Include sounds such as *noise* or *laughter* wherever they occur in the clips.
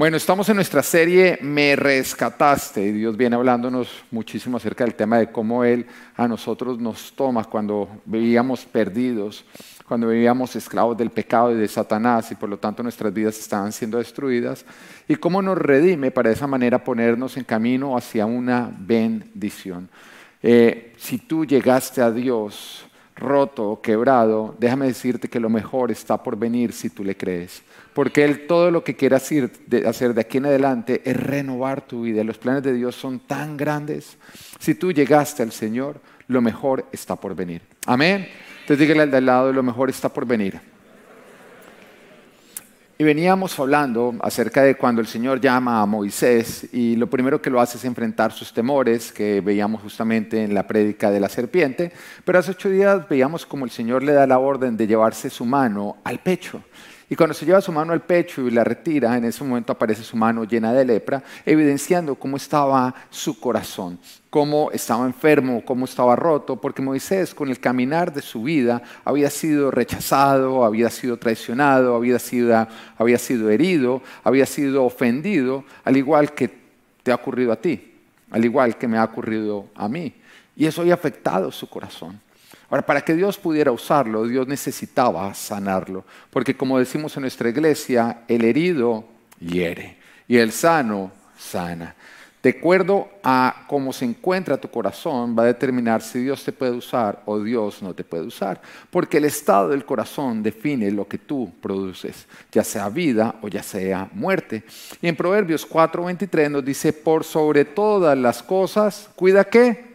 Bueno, estamos en nuestra serie Me rescataste y Dios viene hablándonos muchísimo acerca del tema de cómo Él a nosotros nos toma cuando vivíamos perdidos, cuando vivíamos esclavos del pecado y de Satanás y por lo tanto nuestras vidas estaban siendo destruidas y cómo nos redime para de esa manera ponernos en camino hacia una bendición. Eh, si tú llegaste a Dios roto o quebrado, déjame decirte que lo mejor está por venir si tú le crees porque Él todo lo que quiere hacer de, aquí en adelante es renovar tu vida. Los planes de Dios son tan grandes. Si tú llegaste al Señor, lo mejor está por venir. Amén. Entonces dígale al de al lado, lo mejor está por venir. Y veníamos hablando acerca de cuando el Señor llama a Moisés y lo primero que lo hace es enfrentar sus temores que veíamos justamente en la prédica de la serpiente, pero hace ocho días veíamos como el Señor le da la orden de llevarse su mano al pecho. Y cuando se lleva su mano al pecho y la retira, en ese momento aparece su mano llena de lepra, evidenciando cómo estaba su corazón, cómo estaba enfermo, cómo estaba roto, porque Moisés con el caminar de su vida había sido rechazado, había sido traicionado, había sido, había sido herido, había sido ofendido, al igual que te ha ocurrido a ti, al igual que me ha ocurrido a mí. Y eso había afectado su corazón. Ahora, para que Dios pudiera usarlo, Dios necesitaba sanarlo, porque como decimos en nuestra iglesia, el herido hiere y el sano sana. De acuerdo a cómo se encuentra tu corazón, va a determinar si Dios te puede usar o Dios no te puede usar. Porque el estado del corazón define lo que tú produces, ya sea vida o ya sea muerte. Y en Proverbios 4:23 nos dice, por sobre todas las cosas, cuida qué?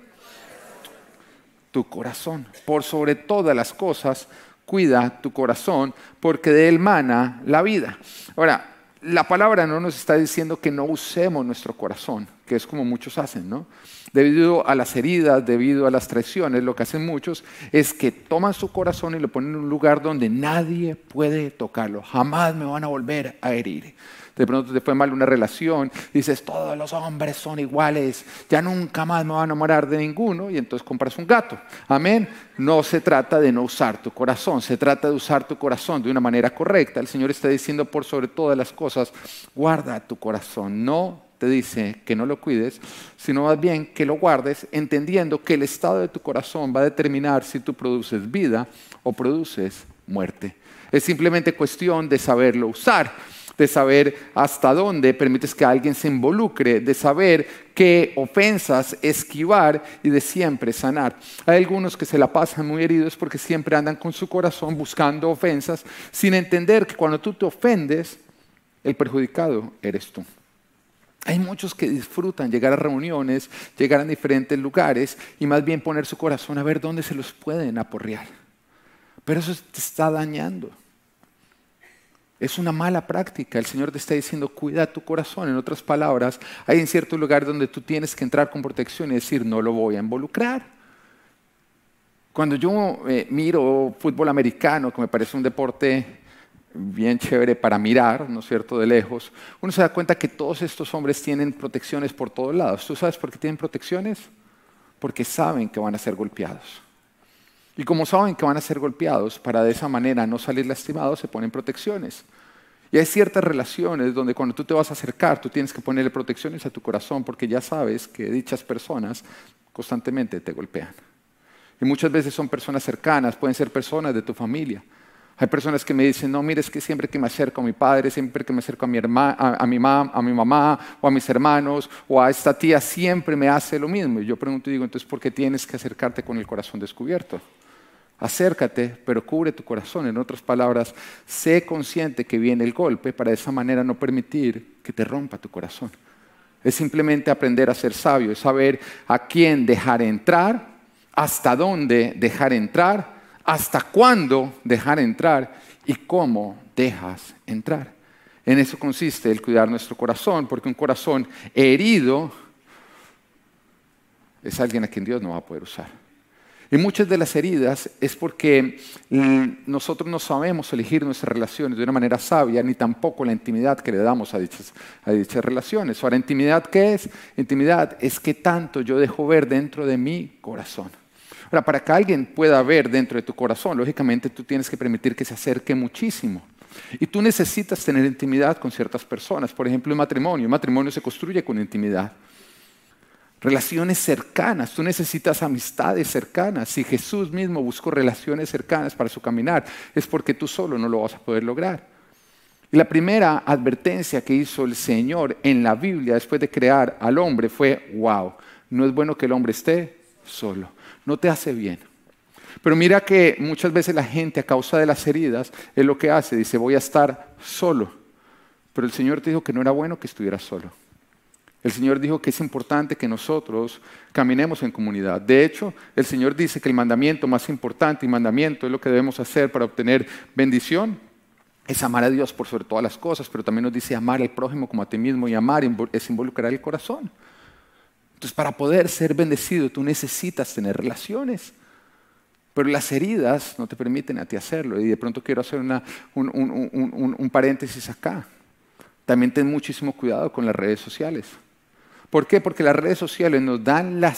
Tu corazón. Por sobre todas las cosas, cuida tu corazón, porque de él mana la vida. Ahora, la palabra no nos está diciendo que no usemos nuestro corazón, que es como muchos hacen, ¿no? Debido a las heridas, debido a las traiciones, lo que hacen muchos es que toman su corazón y lo ponen en un lugar donde nadie puede tocarlo. Jamás me van a volver a herir de pronto te fue mal una relación, dices, todos los hombres son iguales, ya nunca más me voy a enamorar de ninguno, y entonces compras un gato. Amén. No se trata de no usar tu corazón, se trata de usar tu corazón de una manera correcta. El Señor está diciendo por sobre todas las cosas, guarda tu corazón, no te dice que no lo cuides, sino más bien que lo guardes, entendiendo que el estado de tu corazón va a determinar si tú produces vida o produces muerte. Es simplemente cuestión de saberlo usar de saber hasta dónde permites que alguien se involucre, de saber qué ofensas esquivar y de siempre sanar. Hay algunos que se la pasan muy heridos porque siempre andan con su corazón buscando ofensas sin entender que cuando tú te ofendes, el perjudicado eres tú. Hay muchos que disfrutan llegar a reuniones, llegar a diferentes lugares y más bien poner su corazón a ver dónde se los pueden aporrear. Pero eso te está dañando. Es una mala práctica. El Señor te está diciendo, cuida tu corazón. En otras palabras, hay en cierto lugar donde tú tienes que entrar con protección y decir, no lo voy a involucrar. Cuando yo eh, miro fútbol americano, que me parece un deporte bien chévere para mirar, ¿no es cierto?, de lejos, uno se da cuenta que todos estos hombres tienen protecciones por todos lados. ¿Tú sabes por qué tienen protecciones? Porque saben que van a ser golpeados. Y como saben que van a ser golpeados, para de esa manera no salir lastimados, se ponen protecciones. Y hay ciertas relaciones donde cuando tú te vas a acercar, tú tienes que ponerle protecciones a tu corazón porque ya sabes que dichas personas constantemente te golpean. Y muchas veces son personas cercanas, pueden ser personas de tu familia. Hay personas que me dicen, no, mire, es que siempre que me acerco a mi padre, siempre que me acerco a mi, a, mi a mi mamá o a mis hermanos o a esta tía, siempre me hace lo mismo. Y yo pregunto y digo, entonces, ¿por qué tienes que acercarte con el corazón descubierto? Acércate, pero cubre tu corazón. En otras palabras, sé consciente que viene el golpe para de esa manera no permitir que te rompa tu corazón. Es simplemente aprender a ser sabio, es saber a quién dejar entrar, hasta dónde dejar entrar, hasta cuándo dejar entrar y cómo dejas entrar. En eso consiste el cuidar nuestro corazón, porque un corazón herido es alguien a quien Dios no va a poder usar. Y muchas de las heridas es porque mm, nosotros no sabemos elegir nuestras relaciones de una manera sabia, ni tampoco la intimidad que le damos a dichas, a dichas relaciones. Ahora, ¿intimidad qué es? Intimidad es que tanto yo dejo ver dentro de mi corazón. Ahora, para que alguien pueda ver dentro de tu corazón, lógicamente tú tienes que permitir que se acerque muchísimo. Y tú necesitas tener intimidad con ciertas personas. Por ejemplo, el matrimonio. El matrimonio se construye con intimidad. Relaciones cercanas. Tú necesitas amistades cercanas. Si Jesús mismo buscó relaciones cercanas para su caminar, es porque tú solo no lo vas a poder lograr. Y la primera advertencia que hizo el Señor en la Biblia después de crear al hombre fue, wow, no es bueno que el hombre esté solo. No te hace bien. Pero mira que muchas veces la gente a causa de las heridas es lo que hace, dice, voy a estar solo. Pero el Señor te dijo que no era bueno que estuvieras solo. El Señor dijo que es importante que nosotros caminemos en comunidad. De hecho, el Señor dice que el mandamiento más importante y mandamiento es lo que debemos hacer para obtener bendición. Es amar a Dios por sobre todas las cosas, pero también nos dice amar al prójimo como a ti mismo y amar es involucrar el corazón. Entonces, para poder ser bendecido, tú necesitas tener relaciones. Pero las heridas no te permiten a ti hacerlo. Y de pronto quiero hacer un, un, paréntesis acá. También ten muchísimo cuidado con las redes sociales. ¿Por qué? Porque las redes sociales nos dan, la,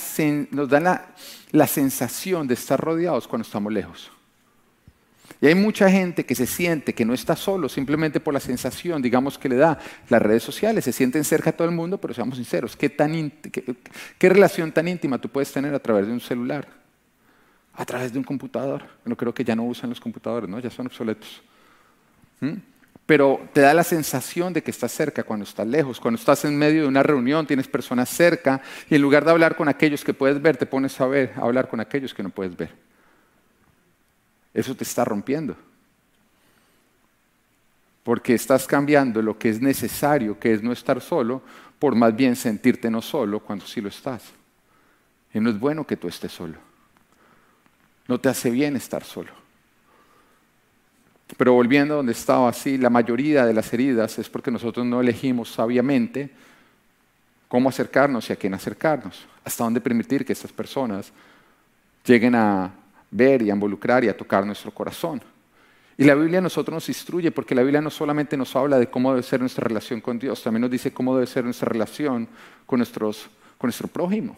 nos dan la, la sensación de estar rodeados cuando estamos lejos. Y hay mucha gente que se siente que no está solo simplemente por la sensación, digamos, que le da las redes sociales. Se sienten cerca a todo el mundo, pero seamos sinceros, ¿qué, tan qué relación tan íntima tú puedes tener a través de un celular? a través de un computador. No creo que ya no usan los computadores, ¿no? ya son obsoletos. ¿Mm? Pero te da la sensación de que estás cerca cuando estás lejos. Cuando estás en medio de una reunión, tienes personas cerca y en lugar de hablar con aquellos que puedes ver, te pones a, ver, a hablar con aquellos que no puedes ver. Eso te está rompiendo. Porque estás cambiando lo que es necesario, que es no estar solo, por más bien sentirte no solo cuando sí lo estás. Y no es bueno que tú estés solo. No te hace bien estar solo. Pero volviendo a donde estaba así, la mayoría de las heridas es porque nosotros no elegimos sabiamente cómo acercarnos y a quién acercarnos, hasta dónde permitir que estas personas lleguen a ver y a involucrar y a tocar nuestro corazón. Y la Biblia a nosotros nos instruye porque la Biblia no solamente nos habla de cómo debe ser nuestra relación con Dios, también nos dice cómo debe ser nuestra relación con, nuestros, con nuestro prójimo.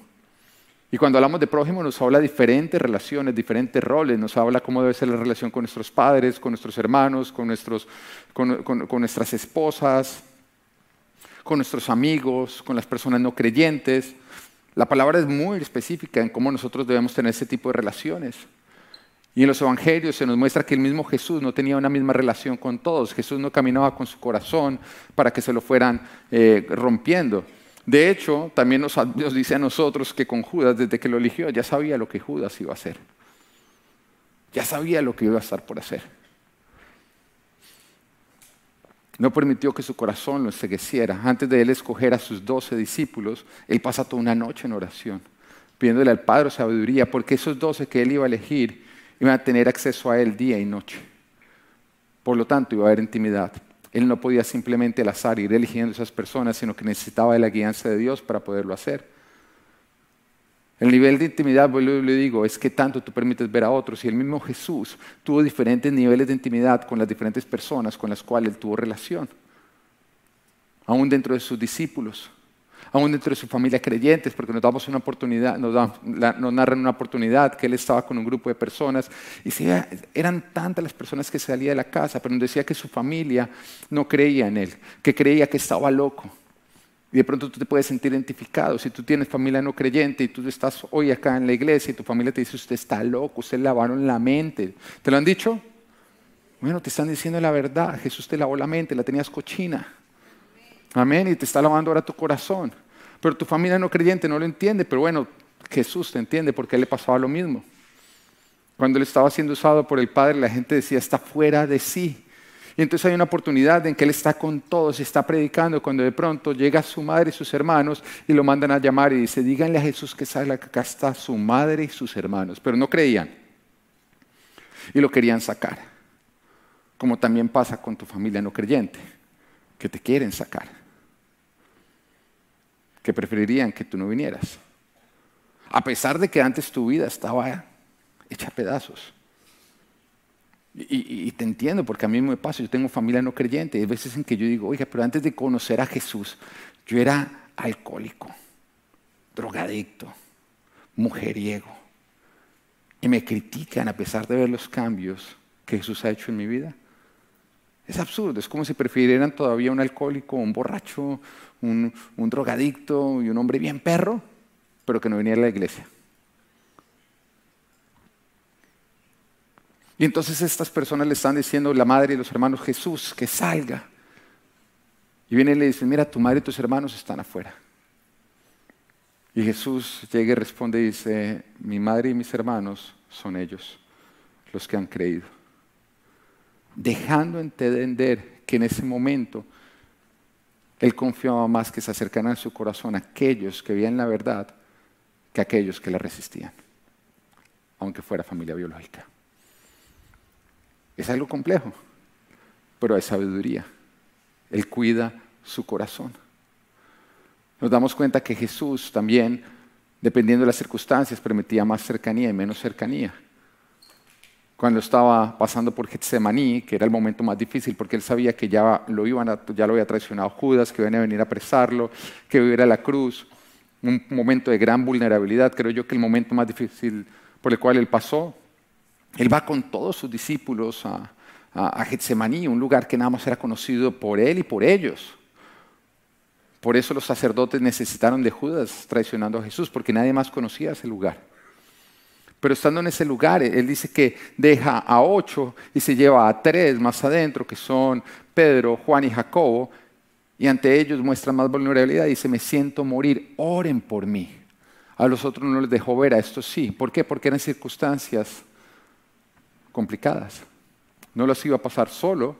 Y cuando hablamos de prójimo nos habla de diferentes relaciones, diferentes roles, nos habla cómo debe ser la relación con nuestros padres, con nuestros hermanos, con, nuestros, con, con nuestras esposas, con nuestros amigos, con las personas no creyentes. La palabra es muy específica en cómo nosotros debemos tener ese tipo de relaciones. Y en los evangelios se nos muestra que el mismo Jesús no tenía una misma relación con todos. Jesús no caminaba con su corazón para que se lo fueran eh, rompiendo. De hecho, también nos, dice a nosotros que con Judas, desde que lo eligió, ya sabía lo que Judas iba a hacer. Ya sabía lo que iba a estar por hacer. No permitió que su corazón lo ensegueciera. Antes de él escoger a sus doce discípulos, él pasa toda una noche en oración, pidiéndole al Padre sabiduría, porque esos doce que él iba a elegir iban a tener acceso a él día y noche. Por lo tanto, iba a haber intimidad. Él no podía simplemente al azar ir eligiendo esas personas, sino que necesitaba de la guianza de Dios para poderlo hacer. El nivel de intimidad, vuelvo le digo, es que tanto tú permites ver a otros. Y el mismo Jesús tuvo diferentes niveles de intimidad con las diferentes personas con las cuales él tuvo relación. Aún dentro de sus discípulos aún dentro de su familia creyentes, porque nos damos una oportunidad, nos, nos narran una oportunidad que él estaba con un grupo de personas y eran tantas las personas que salía de la casa, pero nos decía que su familia no creía en él, que creía que estaba loco. Y de pronto tú te puedes sentir identificado. Si tú tienes familia no creyente y tú estás hoy acá en la iglesia y tu familia te dice, usted está loco, usted lavaron la mente. ¿Te lo han dicho? Bueno, te están diciendo la verdad. Jesús te lavó la mente, la tenías cochina. Amén. Y te está lavando ahora tu corazón. Pero tu familia no creyente no lo entiende, pero bueno, Jesús te entiende porque él le pasaba lo mismo. Cuando él estaba siendo usado por el Padre, la gente decía, está fuera de sí. Y entonces hay una oportunidad en que él está con todos, está predicando, cuando de pronto llega su madre y sus hermanos y lo mandan a llamar y dice, díganle a Jesús que que acá está su madre y sus hermanos. Pero no creían. Y lo querían sacar. Como también pasa con tu familia no creyente, que te quieren sacar que preferirían que tú no vinieras. A pesar de que antes tu vida estaba hecha pedazos. Y, te entiendo, porque a mí me pasa, yo tengo familia no creyente, hay veces en que yo digo, oiga, pero antes de conocer a Jesús, yo era alcohólico, drogadicto, mujeriego. Y me critican a pesar de ver los cambios que Jesús ha hecho en mi vida. Es absurdo, es como si prefirieran todavía un alcohólico, un borracho, un, drogadicto y un hombre bien perro, pero que no venía a la iglesia. Y entonces estas personas le están diciendo, la madre y los hermanos, Jesús, que salga. Y viene y le dice, mira, tu madre y tus hermanos están afuera. Y Jesús llega y responde y dice, mi madre y mis hermanos son ellos los que han creído. Dejando entender que en ese momento él confiaba más que se acercaran a su corazón aquellos que veían la verdad que aquellos que la resistían, aunque fuera familia biológica. Es algo complejo, pero hay sabiduría. Él cuida su corazón. Nos damos cuenta que Jesús también, dependiendo de las circunstancias, permitía más cercanía y menos cercanía. Cuando estaba pasando por Getsemaní, que era el momento más difícil, porque él sabía que ya lo, iban ya lo había traicionado Judas, que iban a venir a apresarlo, que iba a a la cruz, un momento de gran vulnerabilidad, creo yo que el momento más difícil por el cual él pasó, él va con todos sus discípulos a, a, Getsemaní, un lugar que nada más era conocido por él y por ellos. Por eso los sacerdotes necesitaron de Judas traicionando a Jesús, porque nadie más conocía ese lugar. Pero estando en ese lugar, él dice que deja a ocho y se lleva a tres más adentro, que son Pedro, Juan y Jacobo, y ante ellos muestra más vulnerabilidad. Dice, me siento morir, oren por mí. A los otros no les dejó ver, a estos sí. ¿Por qué? Porque eran circunstancias complicadas. No los iba a pasar solo,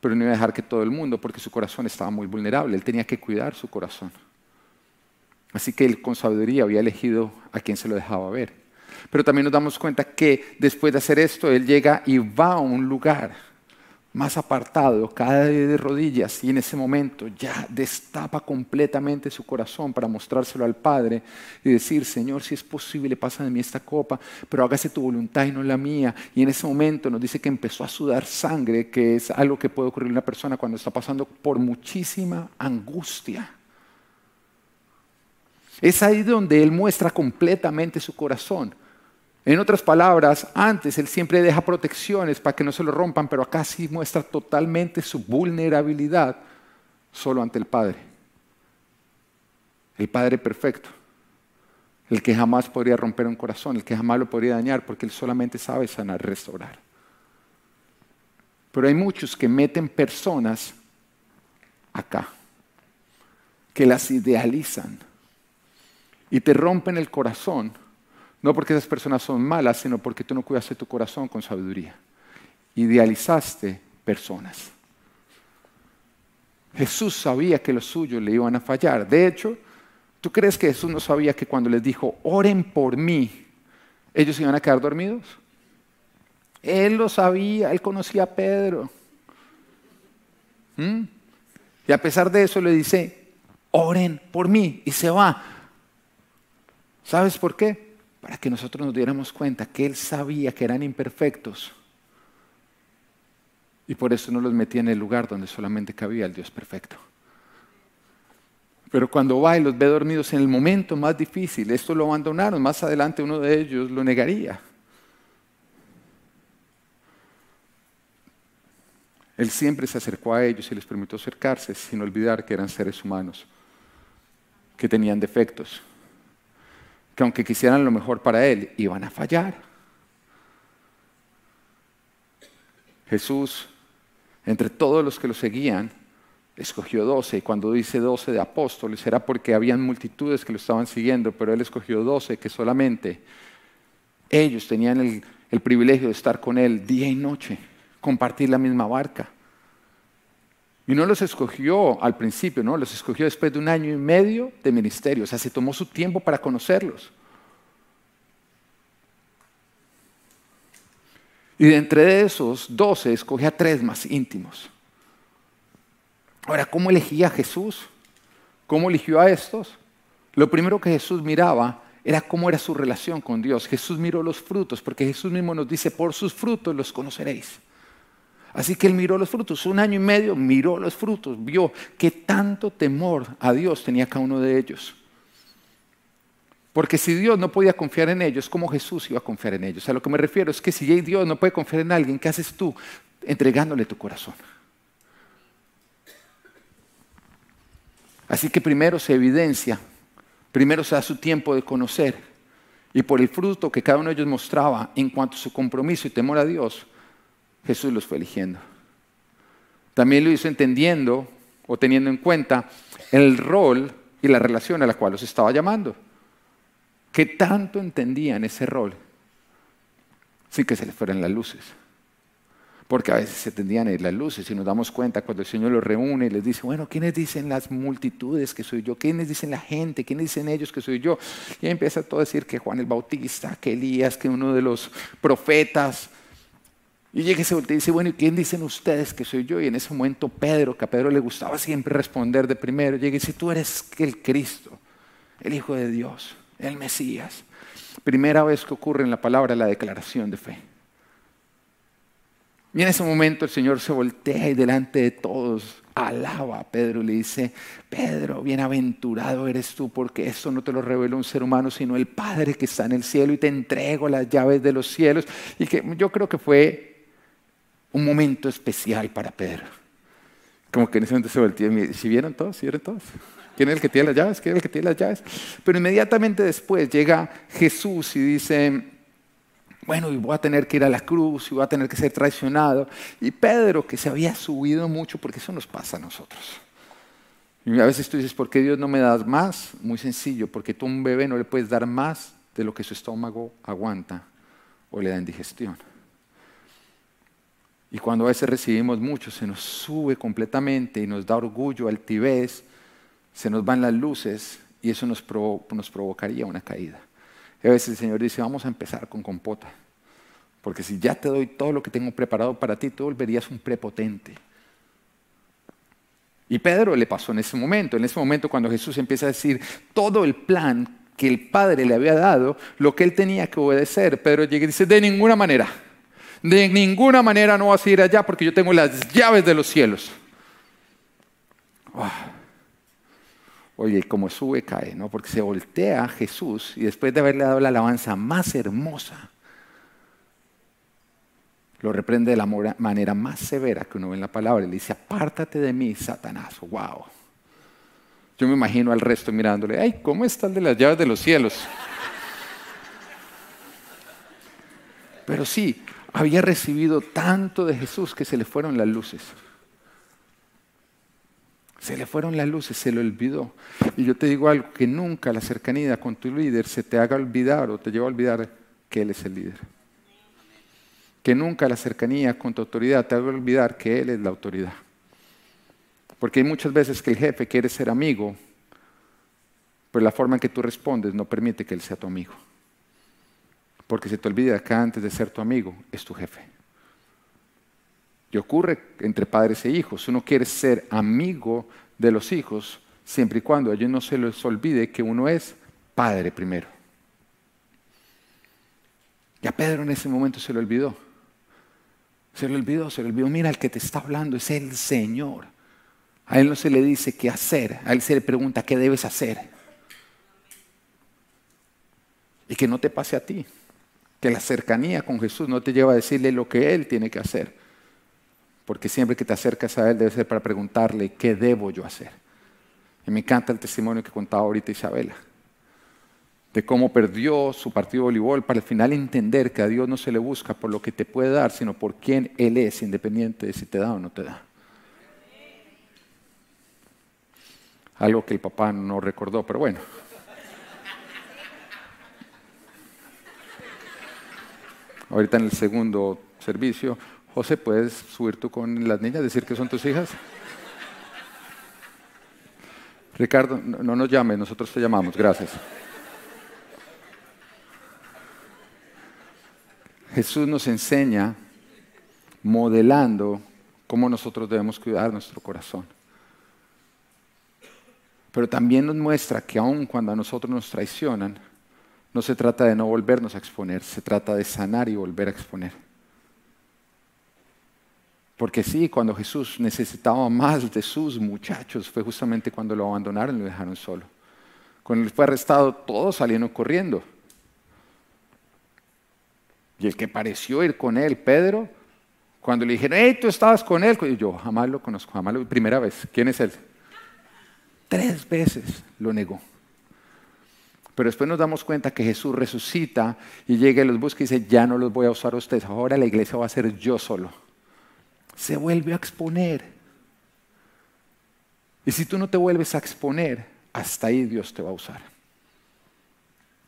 pero no iba a dejar que todo el mundo, porque su corazón estaba muy vulnerable. Él tenía que cuidar su corazón. Así que él con sabiduría había elegido a quien se lo dejaba ver. Pero también nos damos cuenta que después de hacer esto, él llega y va a un lugar más apartado, cae de rodillas y en ese momento ya destapa completamente su corazón para mostrárselo al Padre y decir, Señor, si es posible, pasa de mí esta copa, pero hágase tu voluntad y no la mía. Y en ese momento nos dice que empezó a sudar sangre, que es algo que puede ocurrir en una persona cuando está pasando por muchísima angustia. Es ahí donde Él muestra completamente su corazón. En otras palabras, antes Él siempre deja protecciones para que no se lo rompan, pero acá sí muestra totalmente su vulnerabilidad solo ante el Padre. El Padre perfecto, el que jamás podría romper un corazón, el que jamás lo podría dañar, porque Él solamente sabe sanar, restaurar. Pero hay muchos que meten personas acá, que las idealizan y te rompen el corazón no porque esas personas son malas, sino porque tú no cuidaste tu corazón con sabiduría. Idealizaste personas. Jesús sabía que los suyos le iban a fallar. De hecho, ¿tú crees que Jesús no sabía que cuando les dijo, oren por mí, ellos iban a quedar dormidos? Él lo sabía, él conocía a Pedro. ¿Mm? Y a pesar de eso le dice, oren por mí, y se va. ¿Sabes por qué? Para que nosotros nos diéramos cuenta que Él sabía que eran imperfectos. Y por eso no los metía en el lugar donde solamente cabía el Dios perfecto. Pero cuando va y los ve dormidos en el momento más difícil, esto lo abandonaron, más adelante uno de ellos lo negaría. Él siempre se acercó a ellos y les permitió acercarse sin olvidar que eran seres humanos, que tenían defectos, que aunque quisieran lo mejor para él, iban a fallar. Jesús, entre todos los que lo seguían, escogió doce, y cuando dice doce de apóstoles era porque habían multitudes que lo estaban siguiendo, pero él escogió doce que solamente ellos tenían el, el privilegio de estar con él día y noche, compartir la misma barca. Y no los escogió al principio, ¿no? Los escogió después de un año y medio de ministerio. O sea, se tomó su tiempo para conocerlos. Y de entre esos doce escogió a tres más íntimos. Ahora, ¿cómo elegía a Jesús? ¿Cómo eligió a estos? Lo primero que Jesús miraba era cómo era su relación con Dios. Jesús miró los frutos, porque Jesús mismo nos dice, por sus frutos los conoceréis. Así que él miró los frutos, un año y medio miró los frutos, vio que tanto temor a Dios tenía cada uno de ellos. Porque si Dios no podía confiar en ellos, ¿cómo Jesús iba a confiar en ellos? A lo que me refiero es que si Dios no puede confiar en alguien, ¿qué haces tú entregándole tu corazón? Así que primero se evidencia, primero se da su tiempo de conocer y por el fruto que cada uno de ellos mostraba en cuanto a su compromiso y temor a Dios, Jesús los fue eligiendo. También lo hizo entendiendo o teniendo en cuenta el rol y la relación a la cual los estaba llamando. ¿Qué tanto entendían ese rol? Sin que se les fueran las luces. Porque a veces se tendían a ir las luces y nos damos cuenta cuando el Señor los reúne y les dice, bueno, ¿quiénes dicen las multitudes que soy yo? ¿Quiénes dicen la gente? ¿Quiénes dicen ellos que soy yo? Y empieza todo a decir que Juan el Bautista, que Elías, que uno de los profetas. Y llega ese volteo y dice, bueno, ¿y quién dicen ustedes que soy yo? Y en ese momento Pedro, que a Pedro le gustaba siempre responder de primero, llega y dice, tú eres el Cristo, el Hijo de Dios, el Mesías. Primera vez que ocurre en la palabra la declaración de fe. Y en ese momento el Señor se voltea y delante de todos alaba a Pedro y le dice, Pedro, bienaventurado eres tú porque esto no te lo reveló un ser humano, sino el Padre que está en el cielo y te entrego las llaves de los cielos. Y que yo creo que fue un momento especial para Pedro. Como que en ese momento se voltea y me dice, ¿si vieron todos? ¿Si vieron todos? ¿Quién es el que tiene las llaves? ¿Quién es el que tiene las llaves? Pero inmediatamente después llega Jesús y dice, bueno, y voy a tener que ir a la cruz y voy a tener que ser traicionado. Y Pedro, que se había subido mucho, porque eso nos pasa a nosotros. Y a veces tú dices, ¿por qué Dios no me das más? Muy sencillo, porque tú a un bebé no le puedes dar más de lo que su estómago aguanta o le da indigestión. Y cuando a veces recibimos mucho, se nos sube completamente y nos da orgullo, altivez, se nos van las luces y eso nos, provocaría una caída. Y a veces el Señor dice, vamos a empezar con compota. Porque si ya te doy todo lo que tengo preparado para ti, tú volverías un prepotente. Y Pedro le pasó en ese momento, en ese momento cuando Jesús empieza a decir todo el plan que el Padre le había dado, lo que él tenía que obedecer. Pedro llega y dice, de ninguna manera, de ninguna manera no vas a ir allá porque yo tengo las llaves de los cielos. Oye, como sube, cae, ¿no? Porque se voltea Jesús y después de haberle dado la alabanza más hermosa, lo reprende de la manera más severa que uno ve en la palabra y le dice, apártate de mí, Satanás. ¡Wow! Yo me imagino al resto mirándole, ¡ay, cómo está el de las llaves de los cielos! Pero sí, había recibido tanto de Jesús que se le fueron las luces. Se le fueron las luces, se le olvidó. Y yo te digo algo, que nunca la cercanía con tu líder se te haga olvidar o te lleva a olvidar que Él es el líder. Que nunca la cercanía con tu autoridad te haga olvidar que Él es la autoridad. Porque hay muchas veces que el jefe quiere ser amigo, pero la forma en que tú respondes no permite que Él sea tu amigo. Porque se te olvida que antes de ser tu amigo es tu jefe. Y ocurre entre padres e hijos. Uno quiere ser amigo de los hijos siempre y cuando a ellos no se les olvide que uno es padre primero. Y a Pedro en ese momento se le olvidó. Se le olvidó, se le olvidó. Mira, el que te está hablando es el Señor. A él no se le dice qué hacer, a él se le pregunta qué debes hacer. Y que no te pase a ti. Que la cercanía con Jesús no te lleva a decirle lo que él tiene que hacer porque siempre que te acercas a Él debe ser para preguntarle, ¿qué debo yo hacer? Y me encanta el testimonio que contaba ahorita Isabela, de cómo perdió su partido de voleibol para al final entender que a Dios no se le busca por lo que te puede dar, sino por quién Él es, independiente de si te da o no te da. Algo que el papá no recordó, pero bueno. Ahorita en el segundo servicio José, ¿puedes subir tú con las niñas, decir que son tus hijas? Ricardo, no nos llames, nosotros te llamamos, gracias. Jesús nos enseña modelando cómo nosotros debemos cuidar nuestro corazón. Pero también nos muestra que aun cuando a nosotros nos traicionan, no se trata de no volvernos a exponer, se trata de sanar y volver a exponer. Porque sí, cuando Jesús necesitaba más de sus muchachos, fue justamente cuando lo abandonaron y lo dejaron solo. Cuando él fue arrestado, todos salieron corriendo. Y el que pareció ir con él, Pedro, cuando le dijeron, hey, tú estabas con él, y yo jamás lo conozco, jamás lo primera vez. ¿Quién es él? Tres veces lo negó. Pero después nos damos cuenta que Jesús resucita y llega y los busca y dice, ya no los voy a usar a ustedes, ahora la iglesia va a ser yo solo. Se vuelve a exponer. Y si tú no te vuelves a exponer, hasta ahí Dios te va a usar.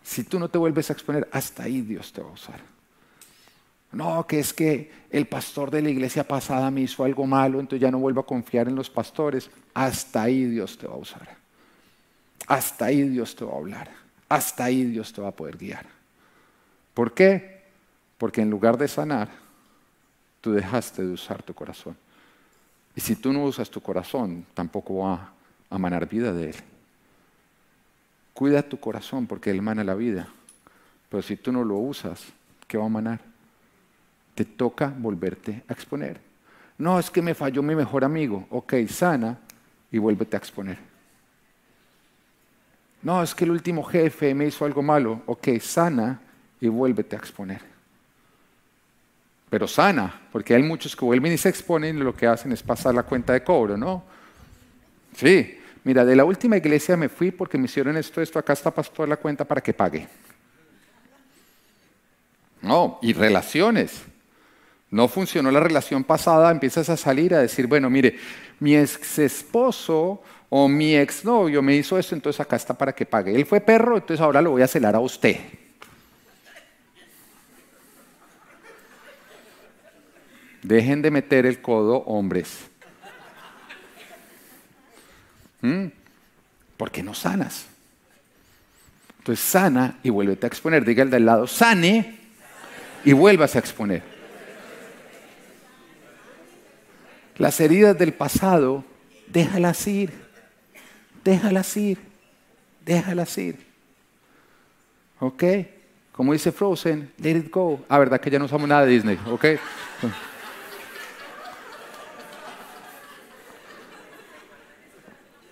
Si tú no te vuelves a exponer, hasta ahí Dios te va a usar. No, que es que el pastor de la iglesia pasada me hizo algo malo, entonces ya no vuelvo a confiar en los pastores. Hasta ahí Dios te va a usar. Hasta ahí Dios te va a hablar hasta ahí Dios te va a poder guiar. ¿Por qué? Porque en lugar de sanar, tú dejaste de usar tu corazón. Y si tú no usas tu corazón, tampoco va a emanar vida de él. Cuida tu corazón porque él emana la vida. Pero si tú no lo usas, ¿qué va a emanar? Te toca volverte a exponer. No, es que me falló mi mejor amigo. Ok, sana y vuélvete a exponer. No, es que el último jefe me hizo algo malo. Ok, sana y vuélvete a exponer. Pero sana, porque hay muchos que vuelven y se exponen y lo que hacen es pasar la cuenta de cobro, ¿no? Sí, mira, de la última iglesia me fui porque me hicieron esto, esto, acá está pastor la cuenta para que pague. No, y relaciones. No funcionó la relación pasada, empiezas a salir a decir, bueno, mire, mi ex esposo o mi exnovio me hizo esto, entonces acá está para que pague. Él fue perro, entonces ahora lo voy a celar a usted. Dejen de meter el codo, hombres. ¿Mm? ¿Por qué no sanas? Entonces sana y vuélvete a exponer. Diga el del lado, sane y vuelvas a exponer. Las heridas del pasado, déjalas ir déjalas ir, déjalas ir. ¿Ok? Como dice Frozen, let it go. Ah, verdad que ya no usamos nada de Disney, ¿ok?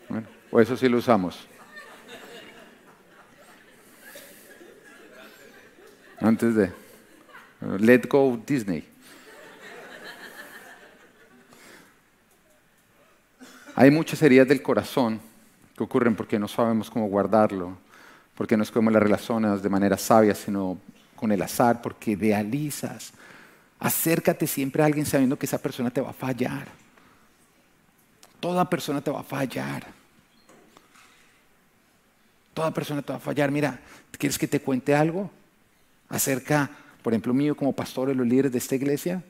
Bueno, o eso sí lo usamos. Antes de Let Go Disney. Hay muchas heridas del corazón que ocurren porque no sabemos cómo guardarlo, porque no escogemos las relaciones de manera sabia, sino con el azar, porque idealizas. Acércate siempre a alguien sabiendo que esa persona te va a fallar. Toda persona te va a fallar. Toda persona te va a fallar. Mira, ¿quieres que te cuente algo acerca, por ejemplo, mío como pastor de los líderes de esta iglesia?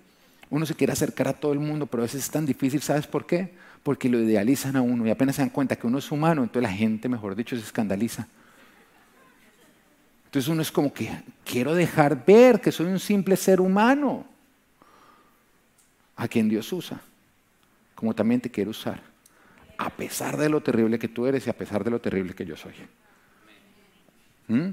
Uno se quiere acercar a todo el mundo, pero a veces es tan difícil, ¿sabes por qué? Porque lo idealizan a uno y apenas se dan cuenta que uno es humano, entonces la gente, mejor dicho, se escandaliza. Entonces uno es como que quiero dejar ver que soy un simple ser humano a quien Dios usa, como también te quiero usar, a pesar de lo terrible que tú eres y a pesar de lo terrible que yo soy. ¿Mm?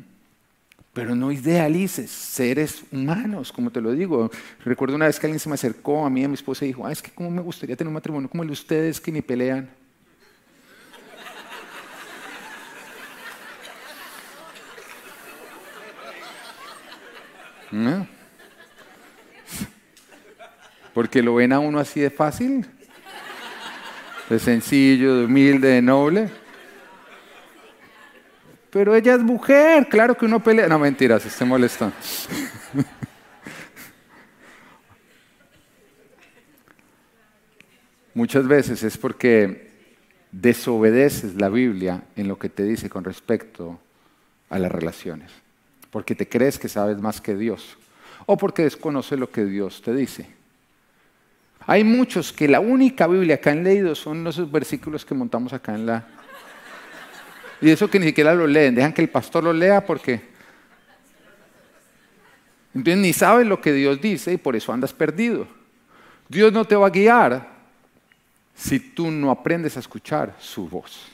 Pero no idealices seres humanos, como te lo digo. Recuerdo una vez que alguien se me acercó a mí, a mi esposa, y dijo, es que cómo me gustaría tener un matrimonio como el de ustedes que ni pelean. *laughs* ¿No? Porque lo ven a uno así de fácil, de sencillo, de humilde, de noble. Pero ella es mujer, claro que uno pelea. No, mentira, se esté. *laughs* Muchas veces es porque desobedeces la Biblia en lo que te dice con respecto a las relaciones. Porque te crees que sabes más que Dios. O porque desconoces lo que Dios te dice. Hay muchos que la única Biblia que han leído son esos versículos que montamos acá en la, y eso que ni siquiera lo leen, dejan que el pastor lo lea porque... Entonces ni sabes lo que Dios dice y por eso andas perdido. Dios no te va a guiar si tú no aprendes a escuchar su voz.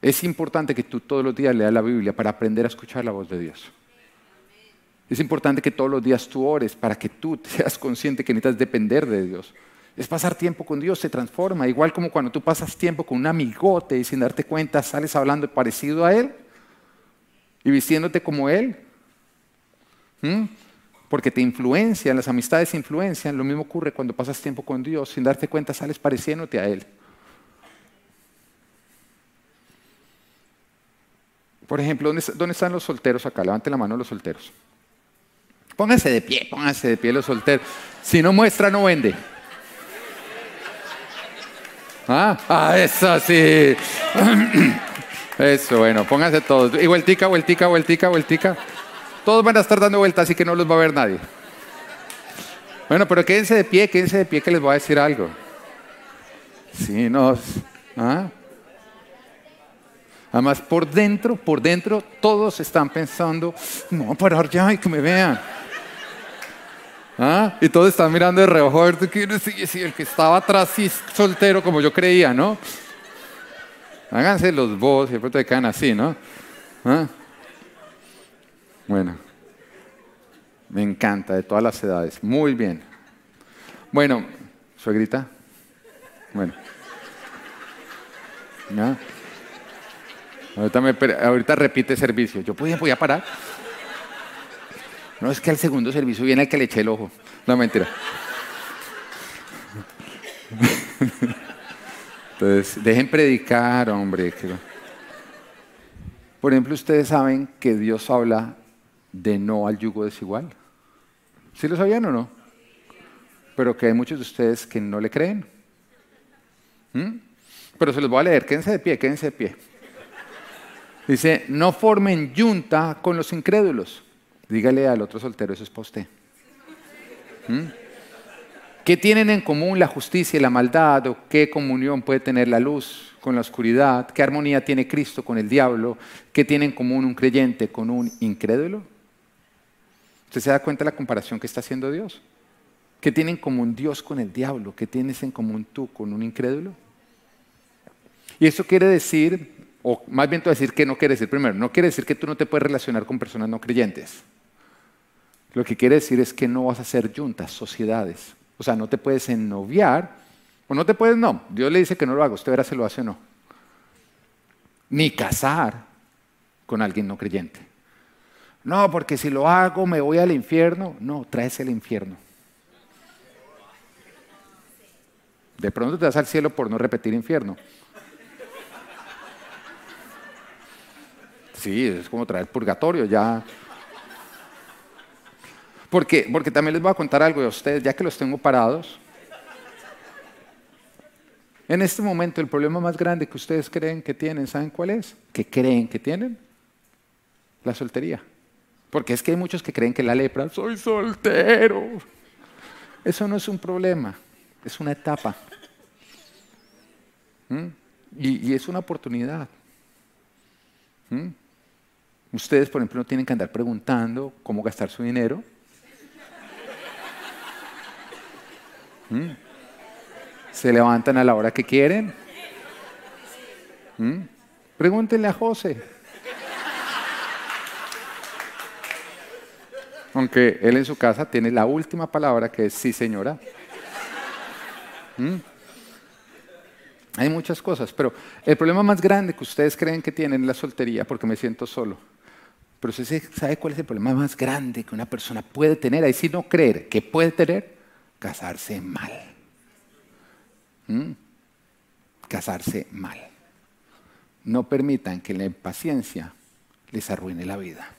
Es importante que tú todos los días leas la Biblia para aprender a escuchar la voz de Dios. Es importante que todos los días tú ores para que tú *laughs* seas consciente que necesitas depender de Dios. Es pasar tiempo con Dios, se transforma. Igual como cuando tú pasas tiempo con un amigote y sin darte cuenta sales hablando parecido a Él y vistiéndote como Él. Porque te influencian, las amistades influencian. Lo mismo ocurre cuando pasas tiempo con Dios, sin darte cuenta sales pareciéndote a Él. Por ejemplo, ¿dónde, están los solteros acá? Levante la mano los solteros. Pónganse de pie, pónganse de pie los solteros. Si no muestra, no vende. Ah, ah eso sí. *clears throat* Eso, bueno, pónganse todos. Y vueltica, vueltica, vueltica, vueltica. Todos van a estar dando vueltas, así que no los va a ver nadie. Bueno, pero quédense de pie, quédense de pie que les voy a decir algo. Sí, nos. ¿ah? Además, por dentro, por dentro, todos están pensando, no parar ya y que me vean. ¿Ah? Y todos están mirando de reojo a ver quién es el que estaba atrás sí soltero como yo creía, ¿no? Háganse los vos pronto te quedan así, ¿no? ¿Ah? Bueno, me encanta, de todas las edades. Muy bien. Bueno, suegrita. Bueno. ¿No? Ahorita, repite servicio. Yo podía, voy a parar. No, es que al segundo servicio viene el que le eché el ojo. No, mentira. Entonces, dejen predicar, hombre. Por ejemplo, ustedes saben que Dios habla de no al yugo desigual. ¿Sí lo sabían o no? Pero que hay muchos de ustedes que no le creen. ¿Mm? Pero se los voy a leer. Quédense de pie, quédense de pie. Dice, no formen yunta con los incrédulos. Dígale al otro soltero, eso es para usted. ¿Mm? ¿Qué tienen en común la justicia y la maldad? ¿O qué comunión puede tener la luz con la oscuridad? ¿Qué armonía tiene Cristo con el diablo? ¿Qué tiene en común un creyente con un incrédulo? ¿Usted se da cuenta de la comparación que está haciendo Dios? ¿Qué tiene en común Dios con el diablo? ¿Qué tienes en común tú con un incrédulo? Y eso quiere decir o más bien a decir que no quiere decir primero, no quiere decir que tú no te puedes relacionar con personas no creyentes. Lo que quiere decir es que no vas a hacer juntas, sociedades. O sea, no te puedes ennoviar, o no te puedes, no. Dios le dice que no lo haga, usted verá si lo hace o no. Ni casar con alguien no creyente. No, porque si lo hago me voy al infierno. No, traes el infierno. De pronto te vas al cielo por no repetir infierno. Sí, es como traer purgatorio ya. Porque, porque también les voy a contar algo de ustedes, ya que los tengo parados. En este momento el problema más grande que ustedes creen que tienen, ¿saben cuál es? Que creen que tienen la soltería. Porque es que hay muchos que creen que la lepra, soy soltero. Eso no es un problema, es una etapa. ¿Mm? Y, es una oportunidad. ¿Mm? Ustedes, por ejemplo, no tienen que andar preguntando cómo gastar su dinero. Se levantan a la hora que quieren. Pregúntenle a José. Aunque él en su casa tiene la última palabra que es sí, señora. Hay muchas cosas, pero el problema más grande que ustedes creen que tienen es la soltería porque me siento solo. Pero usted sabe cuál es el problema más grande que una persona puede tener, ahí sí no creer, que puede tener, casarse mal. ¿Mm? Casarse mal. No permitan que la impaciencia les arruine la vida.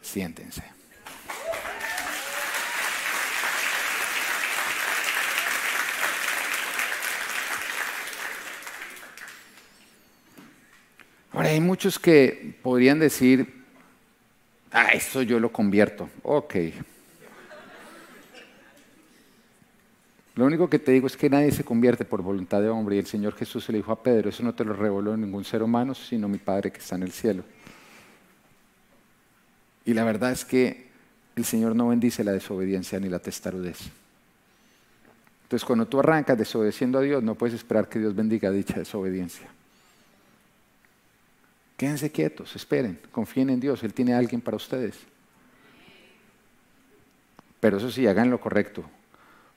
Siéntense. Ahora, hay muchos que podrían decir, Ah, eso yo lo convierto. Ok. Lo único que te digo es que nadie se convierte por voluntad de hombre. Y el Señor Jesús le dijo a Pedro, eso no te lo reveló ningún ser humano, sino mi Padre que está en el cielo. Y la verdad es que el Señor no bendice la desobediencia ni la testarudez. Entonces, cuando tú arrancas desobedeciendo a Dios, no puedes esperar que Dios bendiga dicha desobediencia. Quédense quietos, esperen, confíen en Dios, Él tiene alguien para ustedes. Pero eso sí, hagan lo correcto,